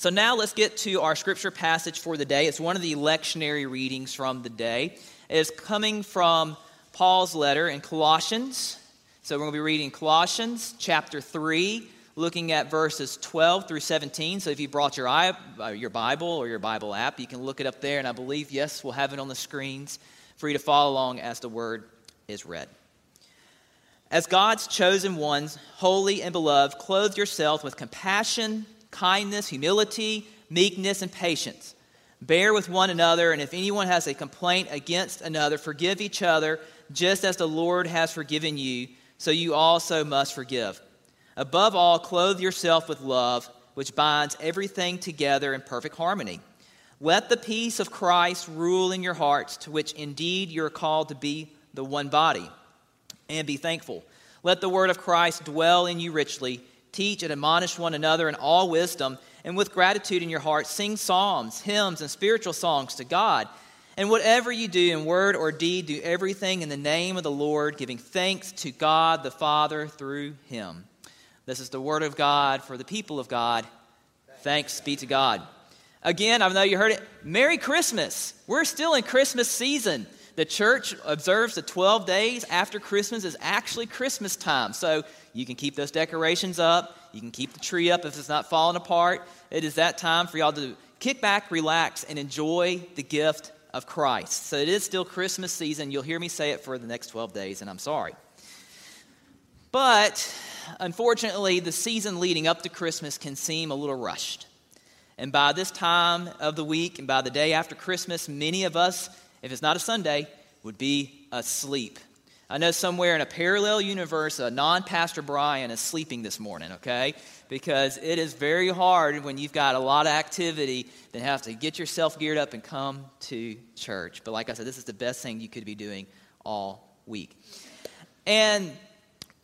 So now let's get to our scripture passage for the day. It's one of the lectionary readings from the day. It is coming from Paul's letter in Colossians. So we're going to be reading Colossians chapter 3, looking at verses 12 through 17. So if you brought your, uh, your Bible or your Bible app, you can look it up there. And I believe, yes, we'll have it on the screens for you to follow along as the word is read. As God's chosen ones, holy and beloved, clothe yourself with compassion kindness, humility, meekness, and patience. Bear with one another, and if anyone has a complaint against another, forgive each other, just as the Lord has forgiven you, so you also must forgive. Above all, clothe yourself with love, which binds everything together in perfect harmony. Let the peace of Christ rule in your hearts, to which indeed you are called to be the one body, and be thankful. Let the word of Christ dwell in you richly Teach and admonish one another in all wisdom, and with gratitude in your heart, sing psalms, hymns, and spiritual songs to God. And whatever you do in word or deed, do everything in the name of the Lord, giving thanks to God the Father through him. This is the word of God for the people of God. Thanks be to God. Again, I know you heard it. Merry Christmas. We're still in Christmas season. The church observes the 12 days after Christmas is actually Christmas time. So you can keep those decorations up. You can keep the tree up if it's not falling apart. It is that time for y'all to kick back, relax, and enjoy the gift of Christ. So it is still Christmas season. You'll hear me say it for the next 12 days, and I'm sorry. But unfortunately, the season leading up to Christmas can seem a little rushed. And by this time of the week and by the day after Christmas, many of us, if it's not a Sunday, would be asleep. I know somewhere in a parallel universe, a non Pastor Brian is sleeping this morning, okay? Because it is very hard when you've got a lot of activity to have to get yourself geared up and come to church. But like I said, this is the best thing you could be doing all week. And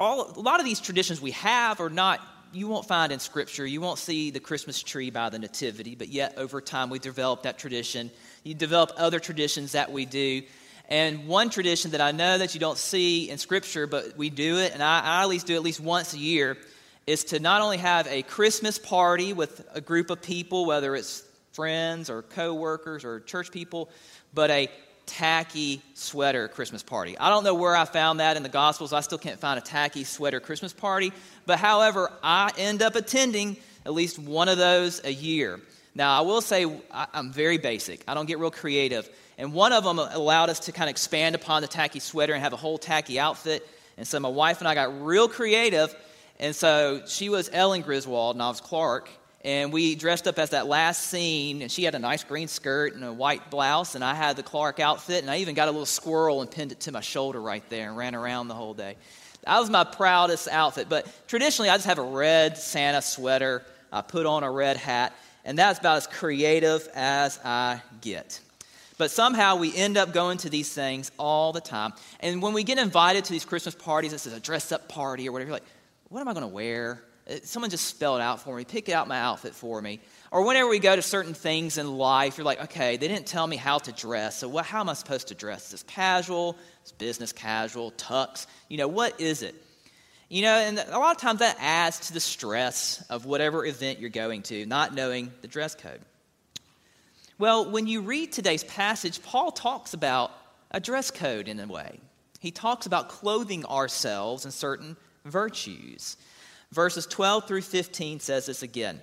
all, a lot of these traditions we have are not you won't find in Scripture. You won't see the Christmas tree by the Nativity, but yet over time we develop that tradition. You develop other traditions that we do. And one tradition that I know that you don't see in Scripture, but we do it, and I, I at least do it at least once a year, is to not only have a Christmas party with a group of people, whether it's friends or coworkers or church people, but a tacky sweater Christmas party. I don't know where I found that in the Gospels. I still can't find a tacky sweater Christmas party. But however, I end up attending at least one of those a year. Now, I will say I'm very basic, I don't get real creative. And one of them allowed us to kind of expand upon the tacky sweater and have a whole tacky outfit. And so my wife and I got real creative. And so she was Ellen Griswold and I was Clark. And we dressed up as that last scene. And she had a nice green skirt and a white blouse. And I had the Clark outfit. And I even got a little squirrel and pinned it to my shoulder right there and ran around the whole day. That was my proudest outfit. But traditionally, I just have a red Santa sweater. I put on a red hat. And that's about as creative as I get. But somehow we end up going to these things all the time. And when we get invited to these Christmas parties, this is a dress up party or whatever, you're like, what am I going to wear? Uh, someone just spell it out for me, pick out my outfit for me. Or whenever we go to certain things in life, you're like, okay, they didn't tell me how to dress, so what, how am I supposed to dress? Is this casual? Is business casual? Tux? You know, what is it? You know, and a lot of times that adds to the stress of whatever event you're going to, not knowing the dress code. Well, when you read today's passage, Paul talks about a dress code in a way. He talks about clothing ourselves in certain virtues. Verses 12 through 15 says this again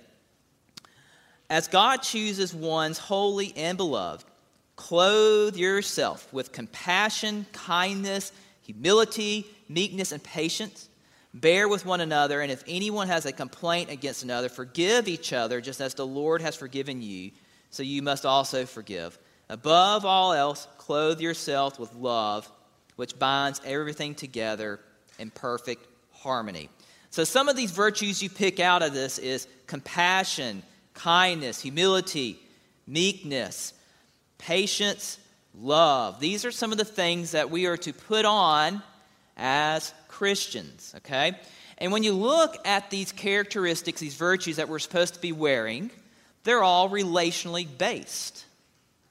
As God chooses ones holy and beloved, clothe yourself with compassion, kindness, humility, meekness, and patience. Bear with one another, and if anyone has a complaint against another, forgive each other, just as the Lord has forgiven you so you must also forgive. Above all else, clothe yourself with love, which binds everything together in perfect harmony. So, some of these virtues you pick out of this is compassion, kindness, humility, meekness, patience, love. These are some of the things that we are to put on as Christians, okay? And when you look at these characteristics, these virtues that we're supposed to be wearing, they're all relationally based.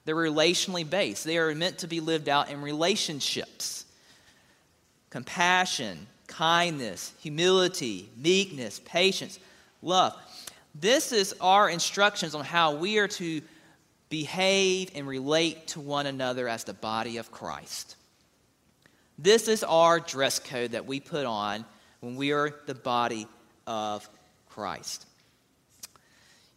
They're relationally based. They are meant to be lived out in relationships. Compassion, kindness, humility, meekness, patience, love. This is our instructions on how we are to behave and relate to one another as the body of Christ. This is our dress code that we put on when we are the body of Christ.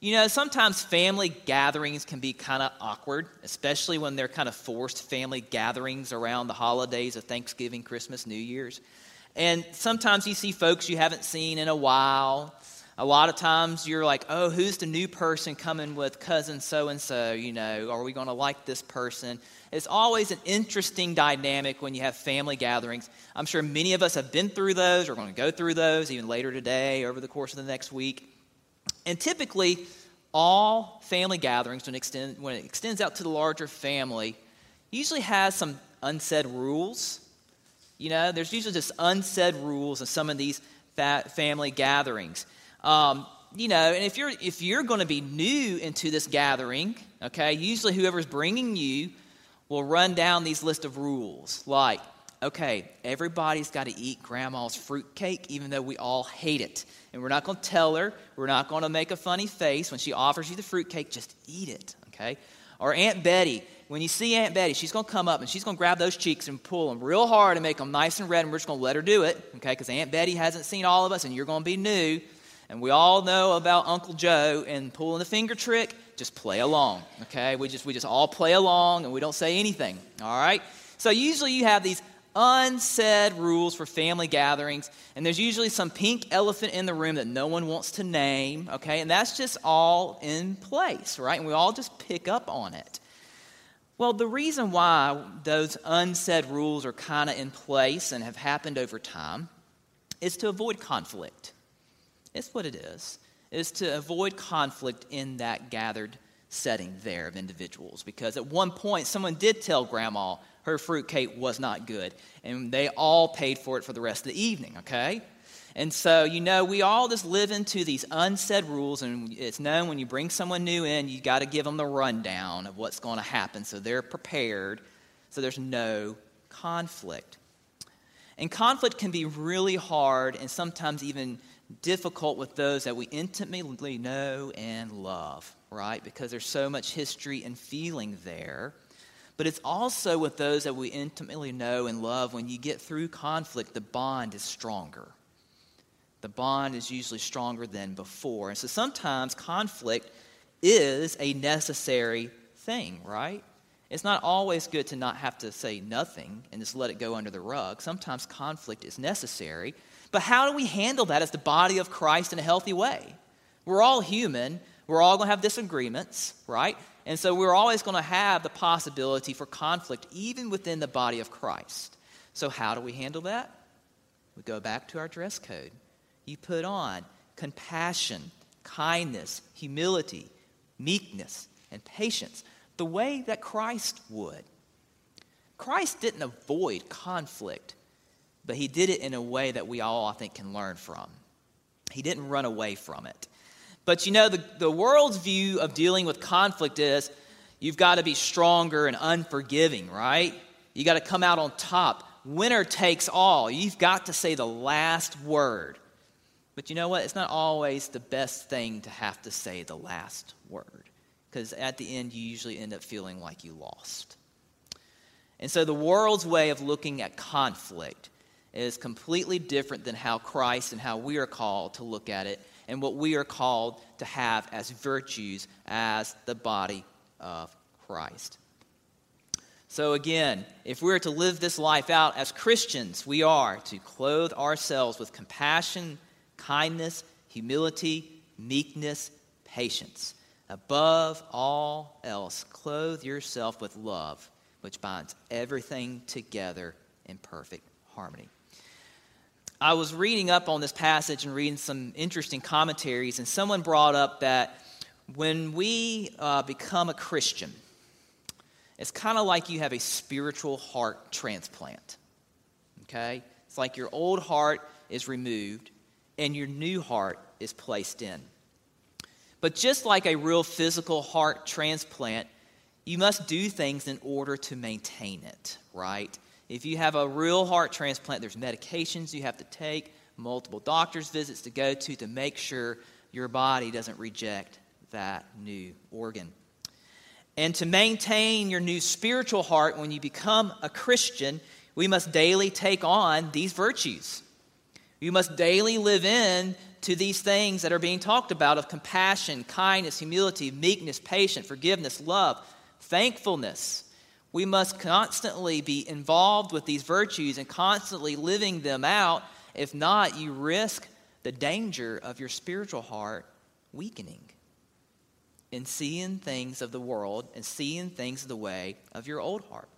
You know, sometimes family gatherings can be kind of awkward, especially when they're kind of forced family gatherings around the holidays of Thanksgiving, Christmas, New Year's. And sometimes you see folks you haven't seen in a while. A lot of times you're like, oh, who's the new person coming with cousin so and so? You know, are we going to like this person? It's always an interesting dynamic when you have family gatherings. I'm sure many of us have been through those. We're going to go through those even later today, over the course of the next week. And typically, all family gatherings, when, extend, when it extends out to the larger family, usually has some unsaid rules. You know, there's usually just unsaid rules in some of these family gatherings. Um, you know, and if you're if you're going to be new into this gathering, okay, usually whoever's bringing you will run down these list of rules like, okay, everybody's got to eat grandma's fruit cake, even though we all hate it, and we're not going to tell her, we're not going to make a funny face when she offers you the fruit cake. Just eat it, okay? Or Aunt Betty, when you see Aunt Betty, she's going to come up and she's going to grab those cheeks and pull them real hard and make them nice and red, and we're just going to let her do it, okay? Because Aunt Betty hasn't seen all of us, and you're going to be new. And we all know about Uncle Joe and pulling the finger trick. Just play along, okay? We just, we just all play along and we don't say anything, all right? So usually you have these unsaid rules for family gatherings, and there's usually some pink elephant in the room that no one wants to name, okay? And that's just all in place, right? And we all just pick up on it. Well, the reason why those unsaid rules are kind of in place and have happened over time is to avoid conflict. It's what it is. Is to avoid conflict in that gathered setting there of individuals. Because at one point, someone did tell grandma her fruit cake was not good, and they all paid for it for the rest of the evening, okay? And so, you know, we all just live into these unsaid rules, and it's known when you bring someone new in, you got to give them the rundown of what's going to happen so they're prepared, so there's no conflict. And conflict can be really hard and sometimes even difficult with those that we intimately know and love, right? Because there's so much history and feeling there. But it's also with those that we intimately know and love. When you get through conflict, the bond is stronger. The bond is usually stronger than before. And so sometimes conflict is a necessary thing, right? It's not always good to not have to say nothing and just let it go under the rug. Sometimes conflict is necessary but how do we handle that as the body of Christ in a healthy way? We're all human. We're all going to have disagreements, right? And so we're always going to have the possibility for conflict, even within the body of Christ. So, how do we handle that? We go back to our dress code. You put on compassion, kindness, humility, meekness, and patience, the way that Christ would. Christ didn't avoid conflict, but he did it in a way that we all, I think, can learn from. He didn't run away from it. But you know, the, the world's view of dealing with conflict is you've got to be stronger and unforgiving, right? You got to come out on top. Winner takes all. You've got to say the last word. But you know what? It's not always the best thing to have to say the last word. Because at the end, you usually end up feeling like you lost. And so, the world's way of looking at conflict is completely different than how Christ and how we are called to look at it and what we are called to have as virtues as the body of Christ. So, again, if we're to live this life out as Christians, we are to clothe ourselves with compassion, kindness, humility, meekness, patience. Above all else, clothe yourself with love, which binds everything together in perfect harmony. I was reading up on this passage and reading some interesting commentaries, and someone brought up that when we uh, become a Christian, it's kind of like you have a spiritual heart transplant. Okay? It's like your old heart is removed and your new heart is placed in. But just like a real physical heart transplant, you must do things in order to maintain it, right? If you have a real heart transplant, there's medications you have to take, multiple doctor's visits to go to to make sure your body doesn't reject that new organ. And to maintain your new spiritual heart when you become a Christian, we must daily take on these virtues. You must daily live in to these things that are being talked about of compassion, kindness, humility, meekness, patience, forgiveness, love, thankfulness. We must constantly be involved with these virtues and constantly living them out. If not, you risk the danger of your spiritual heart weakening in seeing things of the world and seeing things the way of your old heart.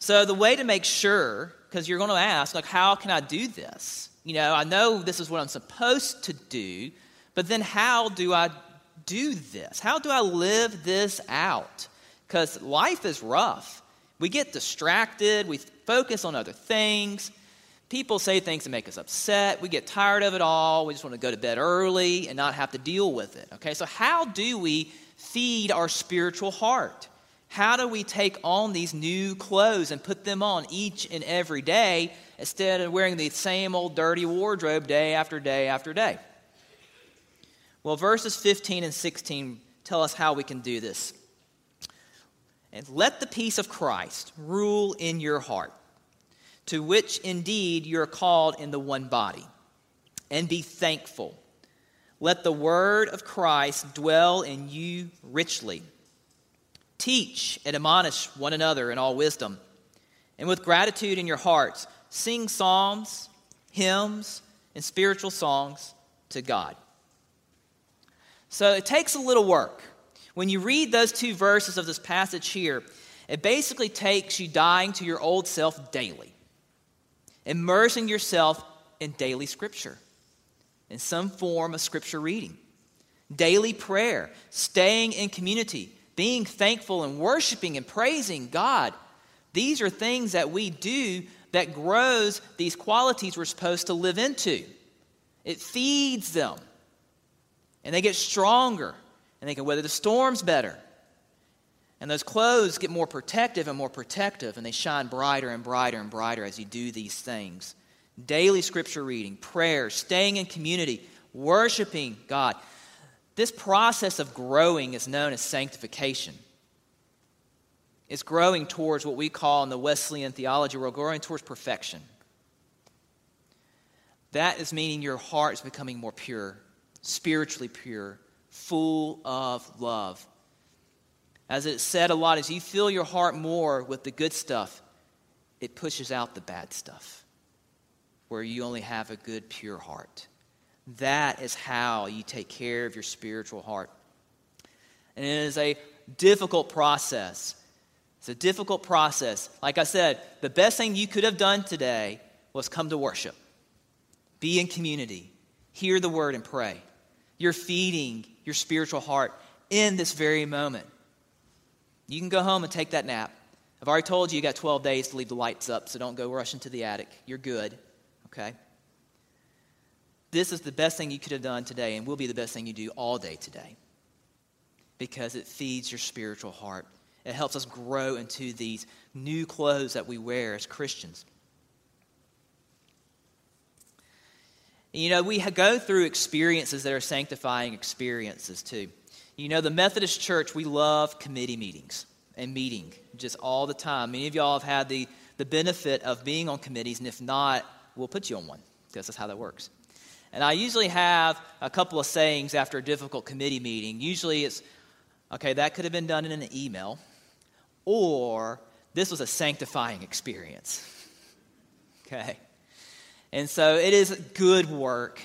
So, the way to make sure, because you're going to ask, like, how can I do this? You know, I know this is what I'm supposed to do, but then how do I do this? How do I live this out? Because life is rough. We get distracted, we focus on other things. People say things that make us upset. We get tired of it all. We just want to go to bed early and not have to deal with it. Okay, so how do we feed our spiritual heart? How do we take on these new clothes and put them on each and every day instead of wearing the same old dirty wardrobe day after day after day? Well, verses 15 and 16 tell us how we can do this. And let the peace of Christ rule in your heart to which indeed you're called in the one body. And be thankful. Let the word of Christ dwell in you richly. Teach and admonish one another in all wisdom. And with gratitude in your hearts, sing psalms, hymns, and spiritual songs to God. So it takes a little work. When you read those two verses of this passage here, it basically takes you dying to your old self daily immersing yourself in daily scripture, in some form of scripture reading, daily prayer, staying in community, being thankful and worshiping and praising God. These are things that we do that grows these qualities we're supposed to live into. It feeds them. And they get stronger and they can weather the storms better. And those clothes get more protective and more protective, and they shine brighter and brighter and brighter as you do these things. Daily scripture reading, prayer, staying in community, worshiping God. This process of growing is known as sanctification. It's growing towards what we call in the Wesleyan theology, we're growing towards perfection. That is meaning your heart is becoming more pure, spiritually pure, full of love as it's said a lot, as you fill your heart more with the good stuff, it pushes out the bad stuff, where you only have a good, pure heart. That is how you take care of your spiritual heart. And it is a difficult process. It's a difficult process. Like I said, the best thing you could have done today was come to worship, be in community, hear the word, and pray. You're feeding your spiritual heart in this very moment. You can go home and take that nap. I've already told you you got 12 days to leave the lights up, so don't go rushing to the attic. You're good, okay? This is the best thing you could have done today and will be the best thing you do all day today because it feeds your spiritual heart. It helps us grow into these new clothes that we wear as Christians. You know, we go through experiences that are sanctifying experiences too. You know, the Methodist Church, we love committee meetings and meeting just all the time. Many of y'all have had the, the benefit of being on committees, and if not, we'll put you on one because that's how that works. And I usually have a couple of sayings after a difficult committee meeting. Usually it's, okay, that could have been done in an email, or this was a sanctifying experience. okay? And so it is good work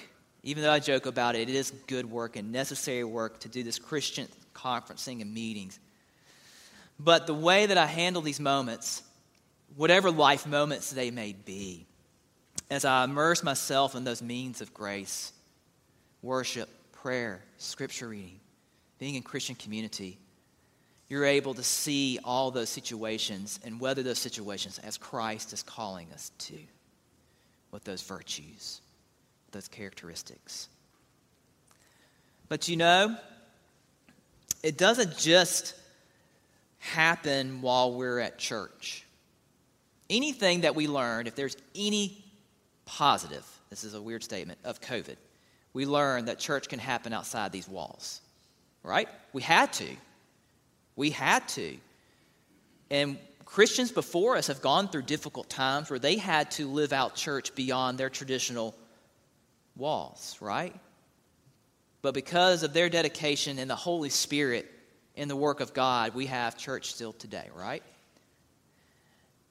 even though I joke about it, it is good work and necessary work to do this Christian conferencing and meetings. But the way that I handle these moments, whatever life moments they may be, as I immerse myself in those means of grace, worship, prayer, scripture reading, being in Christian community, you're able to see all those situations and weather those situations as Christ is calling us to with those virtues those characteristics. But you know, it doesn't just happen while we're at church. Anything that we learn, if there's any positive, this is a weird statement, of COVID, we learned that church can happen outside these walls, right? We had to. We had to. And Christians before us have gone through difficult times where they had to live out church beyond their traditional walls, right? But because of their dedication and the Holy Spirit in the work of God, we have church still today, right?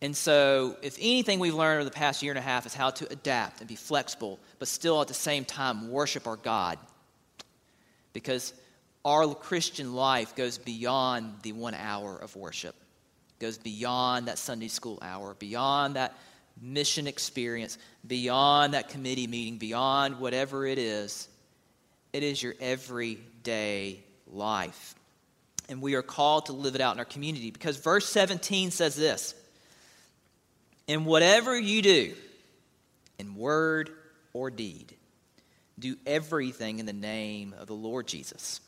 And so, if anything we've learned over the past year and a half is how to adapt and be flexible, but still at the same time worship our God. Because our Christian life goes beyond the one hour of worship, goes beyond that Sunday school hour, beyond that mission experience, beyond that committee meeting, beyond whatever it is. It is your everyday life. And we are called to live it out in our community because verse 17 says this In whatever you do, in word or deed, do everything in the name of the Lord Jesus,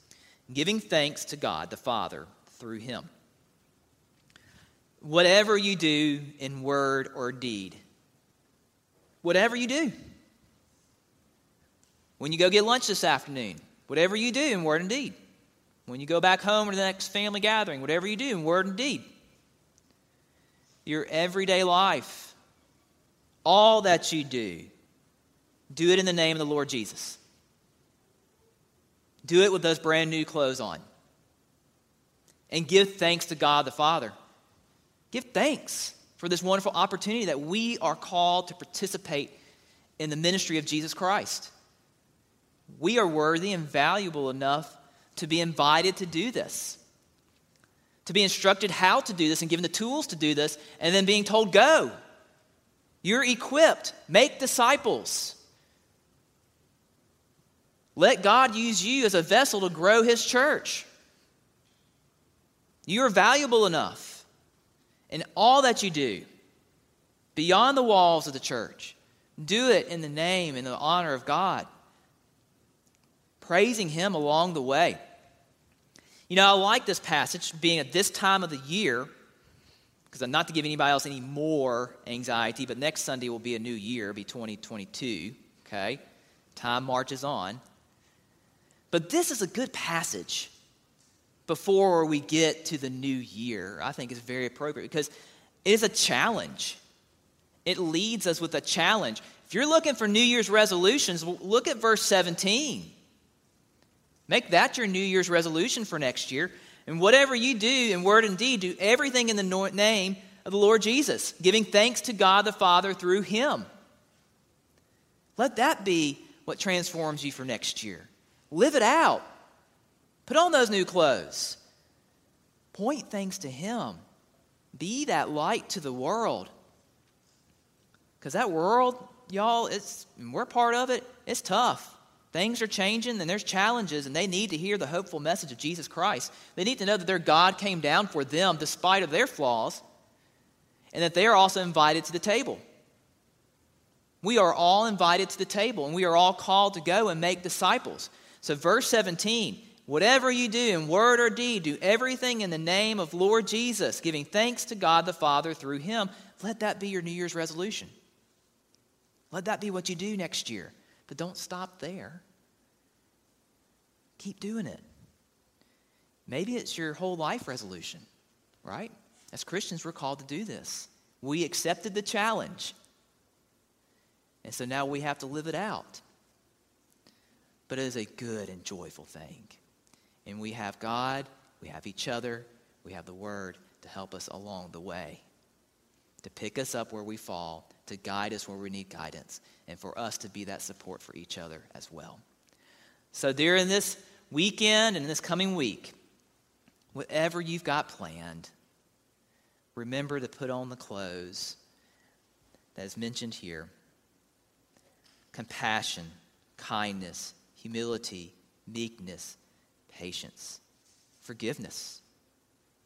giving thanks to God the Father through him. Whatever you do in word or deed, whatever you do. When you go get lunch this afternoon, whatever you do in word and deed. When you go back home or the next family gathering, whatever you do in word and deed. Your everyday life, all that you do, do it in the name of the Lord Jesus. Do it with those brand new clothes on. And give thanks to God the Father. Give thanks for this wonderful opportunity that we are called to participate in the ministry of Jesus Christ. We are worthy and valuable enough to be invited to do this, to be instructed how to do this and given the tools to do this, and then being told, go. You're equipped, make disciples. Let God use you as a vessel to grow His church. You are valuable enough in all that you do, beyond the walls of the church. Do it in the name and the honor of God, praising Him along the way. You know, I like this passage being at this time of the year, because I'm not to give anybody else any more anxiety, but next Sunday will be a new year, be 2022, okay? Time marches on. But this is a good passage before we get to the new year. I think is very appropriate because it is a challenge. It leads us with a challenge. If you're looking for New Year's resolutions, look at verse 17. Make that your New Year's resolution for next year. And whatever you do in word and deed, do everything in the name of the Lord Jesus, giving thanks to God the Father through Him. Let that be what transforms you for next year. Live it out. Put on those new clothes. Point things to Him. Be that light to the world. Because that world, y'all, it's, we're part of it, it's tough. Things are changing and there's challenges, and they need to hear the hopeful message of Jesus Christ. They need to know that their God came down for them despite of their flaws, and that they are also invited to the table. We are all invited to the table, and we are all called to go and make disciples. So, verse 17 whatever you do in word or deed, do everything in the name of Lord Jesus, giving thanks to God the Father through him. Let that be your New Year's resolution. Let that be what you do next year. But don't stop there. Keep doing it. Maybe it's your whole life resolution, right? As Christians, we're called to do this. We accepted the challenge. And so now we have to live it out. But it is a good and joyful thing. And we have God, we have each other, we have the Word to help us along the way, to pick us up where we fall, to guide us where we need guidance, and for us to be that support for each other as well. So, during this weekend and in this coming week, whatever you've got planned, remember to put on the clothes that is mentioned here compassion, kindness, humility, meekness, patience, forgiveness.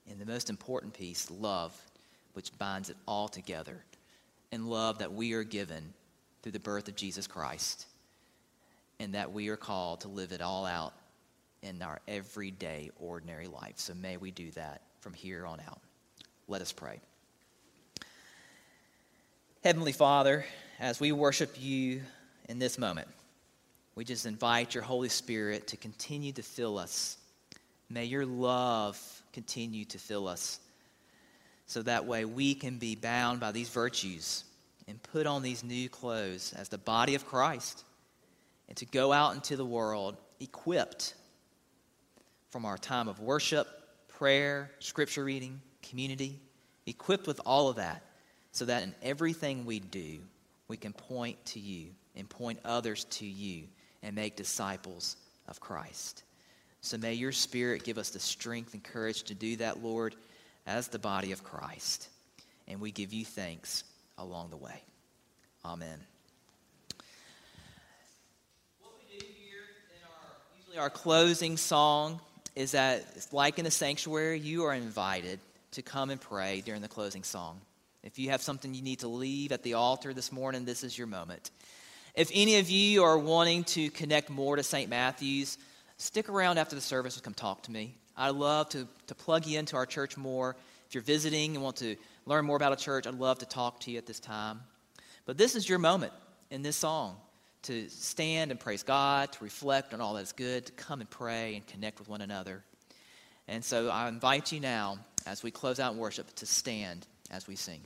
And the most important piece, love, which binds it all together. And love that we are given through the birth of Jesus Christ. And that we are called to live it all out in our everyday, ordinary life. So may we do that from here on out. Let us pray. Heavenly Father, as we worship you in this moment, we just invite your Holy Spirit to continue to fill us. May your love continue to fill us so that way we can be bound by these virtues and put on these new clothes as the body of Christ and to go out into the world equipped from our time of worship, prayer, scripture reading, community, equipped with all of that so that in everything we do, we can point to you and point others to you and make disciples of Christ. So may your Spirit give us the strength and courage to do that, Lord, as the body of Christ. And we give you thanks along the way. Amen. What we do here in our, usually our closing song is that, like in the sanctuary, you are invited to come and pray during the closing song. If you have something you need to leave at the altar this morning, this is your moment. If any of you are wanting to connect more to St. Matthew's, stick around after the service and come talk to me. I'd love to, to plug you into our church more. If you're visiting and want to learn more about a church, I'd love to talk to you at this time. But this is your moment in this song to stand and praise God, to reflect on all that's good, to come and pray and connect with one another. And so I invite you now, as we close out worship, to stand as we sing.